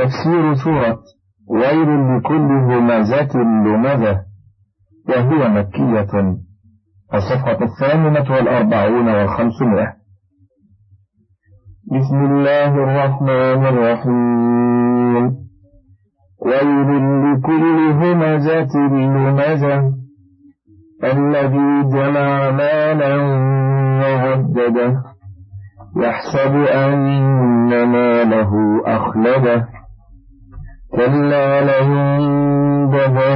تفسير سورة ويل لكل همزة لمزة وهي مكية. الصفحة الثامنة والأربعون والخمسمائة. بسم الله الرحمن الرحيم. ويل لكل همزة لمزة. الذي جمع مالا وعدده يحسب أن ماله أخلده. كلا لينبذن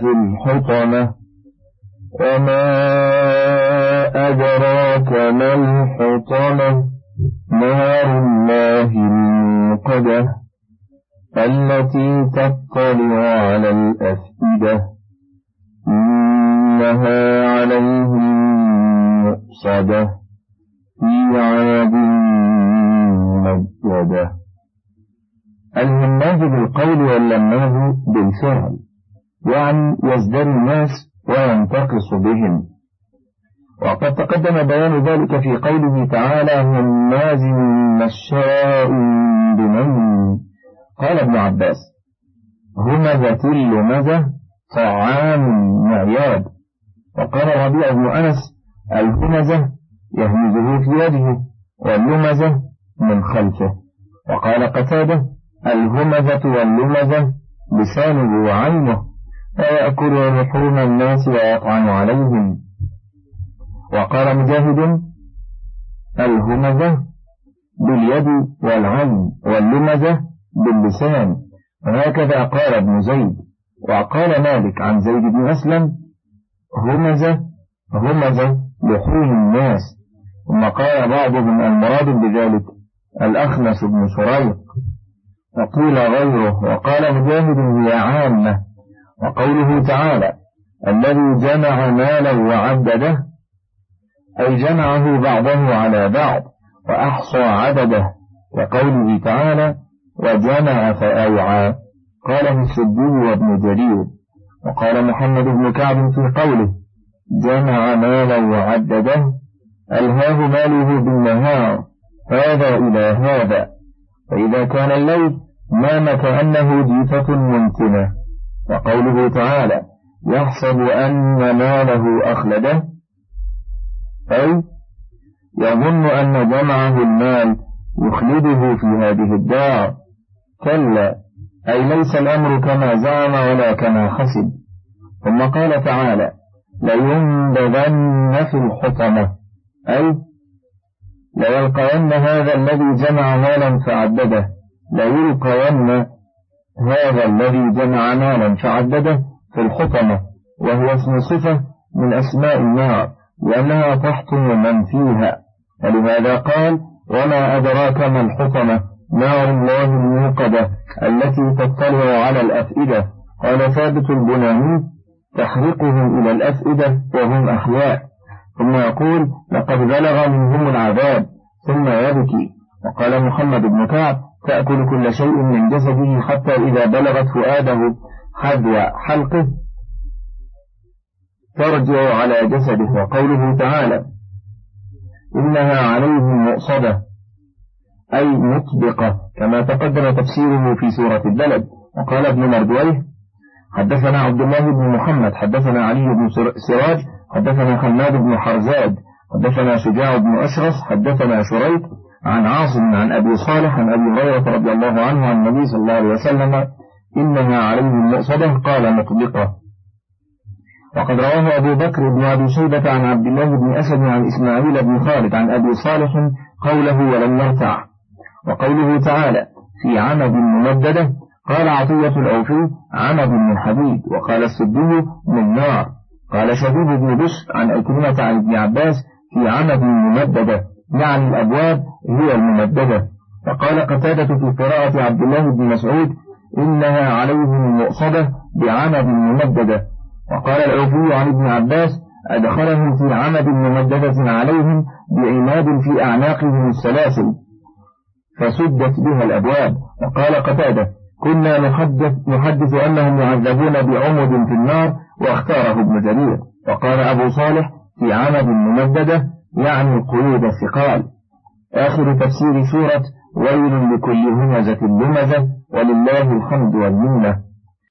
في الحطمة وما أدراك ما الحطمة نار الله الموقدة التي تطلع على الأفئدة إنها عليهم مؤصدة في عاد مجدة الهماز بالقول واللماز بالفعل يعني يزدري الناس وينتقص بهم. وقد تقدم بيان ذلك في قوله تعالى هماز مشاء بمن قال ابن عباس همزة اللمزة طعام معياد. وقال ربيع بن أنس الهمزة يهمزه في يده واللمزة من خلفه. وقال قتادة الهمزة واللمزة لسانه وعينه ويأكل لحوم الناس ويطعن عليهم. وقال مجاهد الهمزة باليد والعين واللمزة باللسان. وهكذا قال ابن زيد. وقال مالك عن زيد بن أسلم همزة همزة لحوم الناس. ثم قال بعضهم المراد بذلك الأخنس بن شريق. وقيل غيره وقال مجاهد هي عامة وقوله تعالى الذي جمع مالا وعدده أي جمعه بعضه على بعض وأحصى عدده وقوله تعالى وجمع فأوعى. قاله السدي وابن جرير وقال محمد بن كعب في قوله جمع مالا وعدده ألهاه ماله بالنهار هذا إلى هذا. فإذا كان الليل نام كأنه جيفة ممتنة وقوله تعالى يحسب أن ماله أخلده. أي يظن أن جمعه المال يخلده في هذه الدار. كلا أي ليس الأمر كما زعم ولا كما حسب. ثم قال تعالى لينبذن في الحطمة. أي ليلقين هذا الذي جمع مالا فعدده. ليلقين هذا الذي جمع مالا فعدده في الحطمة وهو اسم صفة من أسماء النار لأنها تحطم من فيها. ولهذا قال وما أدراك ما الحطمة؟ نار الله الموقدة التي تطلع على الأفئدة. قال ثابت البناني تحرقهم إلى الأفئدة وهم أحياء. ثم يقول لقد بلغ منهم العذاب ثم يبكي. وقال محمد بن كعب تأكل كل شيء من جسده حتى إذا بلغت فؤاده حذو حلقه. ترجع على جسده وقوله تعالى إنها عليهم مؤصدة أي مطبقة كما تقدم تفسيره في سورة البلد. وقال ابن مردويه حدثنا عبد الله بن محمد حدثنا علي بن سراج حدثنا حماد بن حرزاد حدثنا شجاع بن أشرس حدثنا شريك عن عاصم عن أبي صالح عن أبي هريرة رضي الله عنه عن النبي صلى الله عليه وسلم إنها عليهم مؤصدة قال مطبقة وقد رواه أبو بكر بن أبي شيبة عن عبد الله بن أسد عن إسماعيل بن خالد عن أبي صالح قوله ولم يرتع. وقوله تعالى في عمد ممددة قال عطية الأوفي عمد من حديد وقال السدي من نار قال شبيب بن بشر عن أكرمة عن ابن عباس في عمد ممددة. يعني الأبواب هي الممددة. وقال قتادة في قراءة عبد الله بن مسعود إنها عليهم مؤصدة بعمد ممددة. وقال الأوفي عن ابن عباس أدخلهم في عمد ممددة عليهم بعماد في أعناقهم السلاسل. فسدت بها الأبواب. وقال قتادة كنا نحدث, نحدث أنهم يعذبون بعمد في النار واختاره ابن جرير. وقال أبو صالح في عمد ممددة يعني قيود الثقال. آخر تفسير سورة ويل لكل همزة لمزة ولله الحمد والمنة.